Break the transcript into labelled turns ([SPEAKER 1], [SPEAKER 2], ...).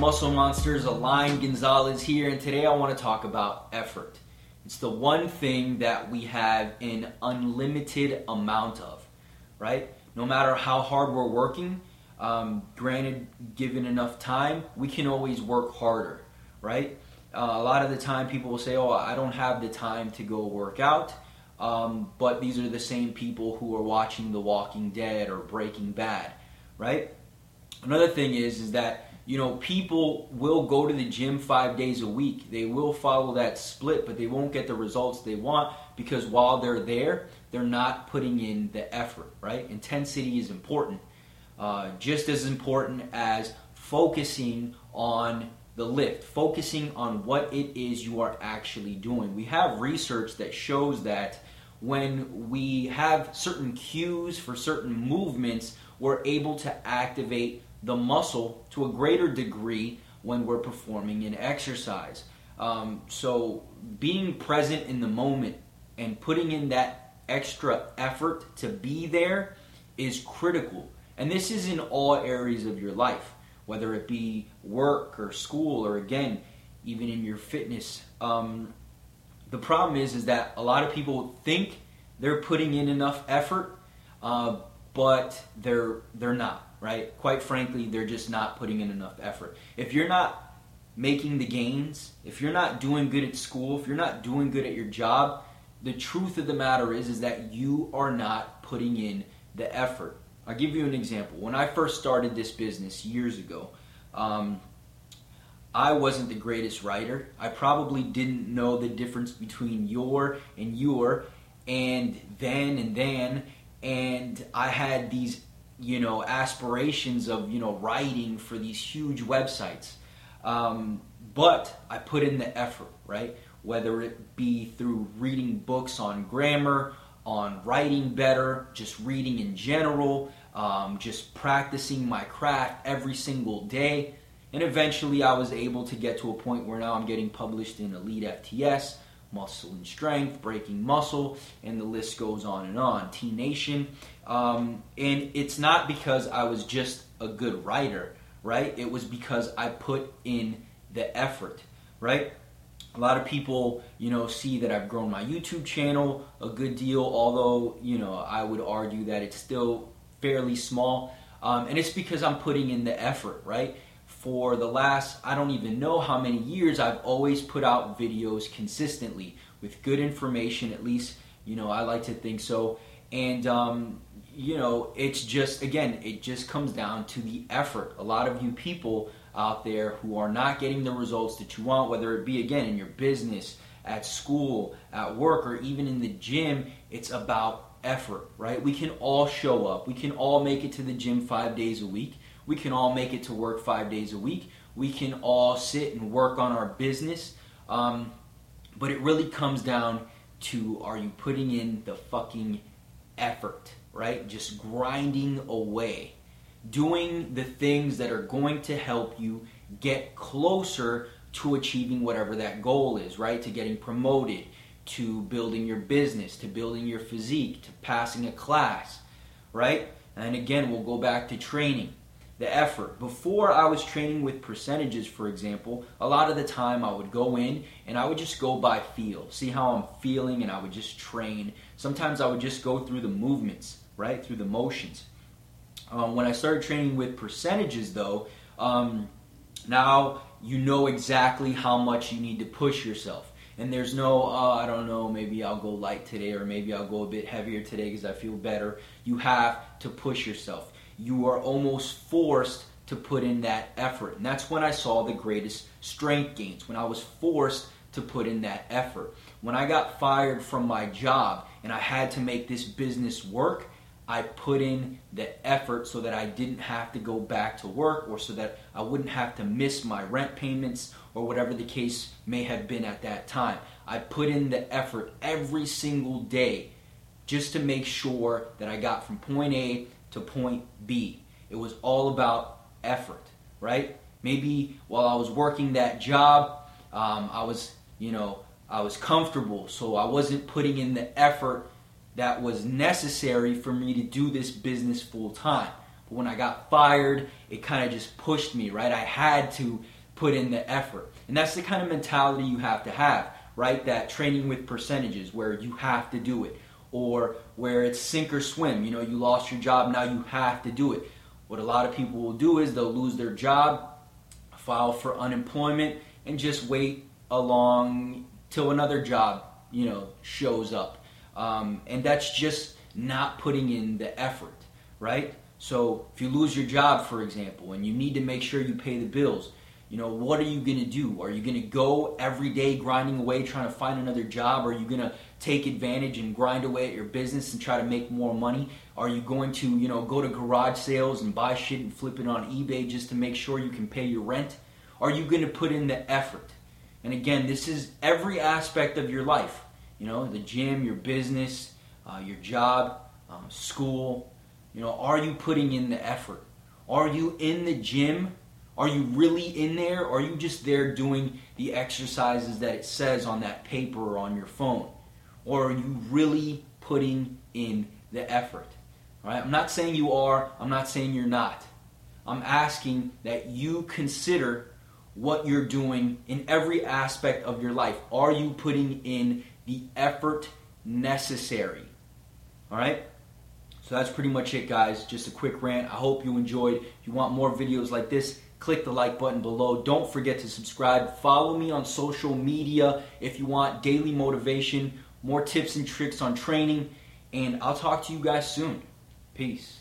[SPEAKER 1] Muscle Monsters, Alain Gonzalez here, and today I want to talk about effort. It's the one thing that we have an unlimited amount of, right? No matter how hard we're working, um, granted, given enough time, we can always work harder, right? Uh, a lot of the time, people will say, Oh, I don't have the time to go work out. Um, but these are the same people who are watching The Walking Dead or Breaking Bad, right? Another thing is, is that you know, people will go to the gym five days a week. They will follow that split, but they won't get the results they want because while they're there, they're not putting in the effort, right? Intensity is important. Uh, just as important as focusing on the lift, focusing on what it is you are actually doing. We have research that shows that when we have certain cues for certain movements, we're able to activate the muscle to a greater degree when we're performing an exercise. Um, so, being present in the moment and putting in that extra effort to be there is critical. And this is in all areas of your life, whether it be work or school or again, even in your fitness. Um, the problem is, is that a lot of people think they're putting in enough effort, uh, but they're they're not right? Quite frankly, they're just not putting in enough effort. If you're not making the gains, if you're not doing good at school, if you're not doing good at your job, the truth of the matter is is that you are not putting in the effort. I'll give you an example. When I first started this business years ago, um, I wasn't the greatest writer. I probably didn't know the difference between your and your and then and then. And I had these you know aspirations of you know writing for these huge websites. Um, but i put in the effort right? Whether it be through reading books on grammar on writing better just reading in general um, just practicing my craft every single day. And eventually i was able to get to a point where now i'm getting published in EliteFTS muscle and strength, breaking muscle, and the list goes on and on. T Nation. Um, and it's not because I was just a good writer, right? It was because I put in the effort, right? A lot of people, you know, see that I've grown my YouTube channel a good deal, although, you know, I would argue that it's still fairly small. Um, and it's because I'm putting in the effort, right? For the last, I don't even know how many years, I've always put out videos consistently with good information, at least, you know, I like to think so. And, um, you know, it's just, again, it just comes down to the effort. A lot of you people out there who are not getting the results that you want, whether it be, again, in your business, at school, at work, or even in the gym, it's about effort, right? We can all show up. We can all make it to the gym five days a week. We can all make it to work five days a week. We can all sit and work on our business. Um, but it really comes down to are you putting in the fucking effort, right? Just grinding away. Doing the things that are going to help you get closer to achieving whatever that goal is, right? To getting promoted, to building your business, to building your physique, to passing a class, right? And again, we'll go back to training the effort. Before I was training with percentages, for example, a lot of the time I would go in and I would just go by feel, see how I'm feeling, and I would just train. Sometimes I would just go through the movements, right, through the motions. Um, when I started training with percentages, though, um, now you know exactly how much you need to push yourself. And there's no, uh, I don't know, maybe I'll go light today or maybe I'll go a bit heavier today because I feel better. You have to push yourself you are almost forced to put in that effort. And that's when I saw the greatest strength gains, when I was forced to put in that effort. When I got fired from my job and I had to make this business work, I put in the effort so that I didn't have to go back to work or so that I wouldn't have to miss my rent payments or whatever the case may have been at that time. I put in the effort every single day just to make sure that I got from point A to point B. It was all about effort, right? Maybe while I was working that job, um, I was, you know, I was comfortable, so I wasn't putting in the effort that was necessary for me to do this business full time. But when I got fired, it kind of just pushed me, right? I had to put in the effort. And that's the kind of mentality you have to have, right? That training with percentages where you have to do it. Or where it's sink or swim. You know, you lost your job, now you have to do it. What a lot of people will do is they'll lose their job, file for unemployment, and just wait along till another job, you know, shows up. Um, and that's just not putting in the effort, right? So if you lose your job, for example, and you need to make sure you pay the bills, you know, what are you going to do? Are you going to go every day grinding away trying to find another job? Are you going to take advantage and grind away at your business and try to make more money? Are you going to, you know, go to garage sales and buy shit and flip it on eBay just to make sure you can pay your rent? Are you going to put in the effort? And again, this is every aspect of your life. You know, the gym, your business, uh, your job, um, school. You know, are you putting in the effort? Are you in the gym? Are you really in there? Or are you just there doing the exercises that it says on that paper or on your phone? Or are you really putting in the effort? Right? I'm not saying you are, I'm not saying you're not. I'm asking that you consider what you're doing in every aspect of your life. Are you putting in the effort necessary? All right? So that's pretty much it, guys. Just a quick rant. I hope you enjoyed. If you want more videos like this, click the like button below. Don't forget to subscribe. Follow me on social media if you want daily motivation, more tips and tricks on training, and I'll talk to you guys soon. Peace.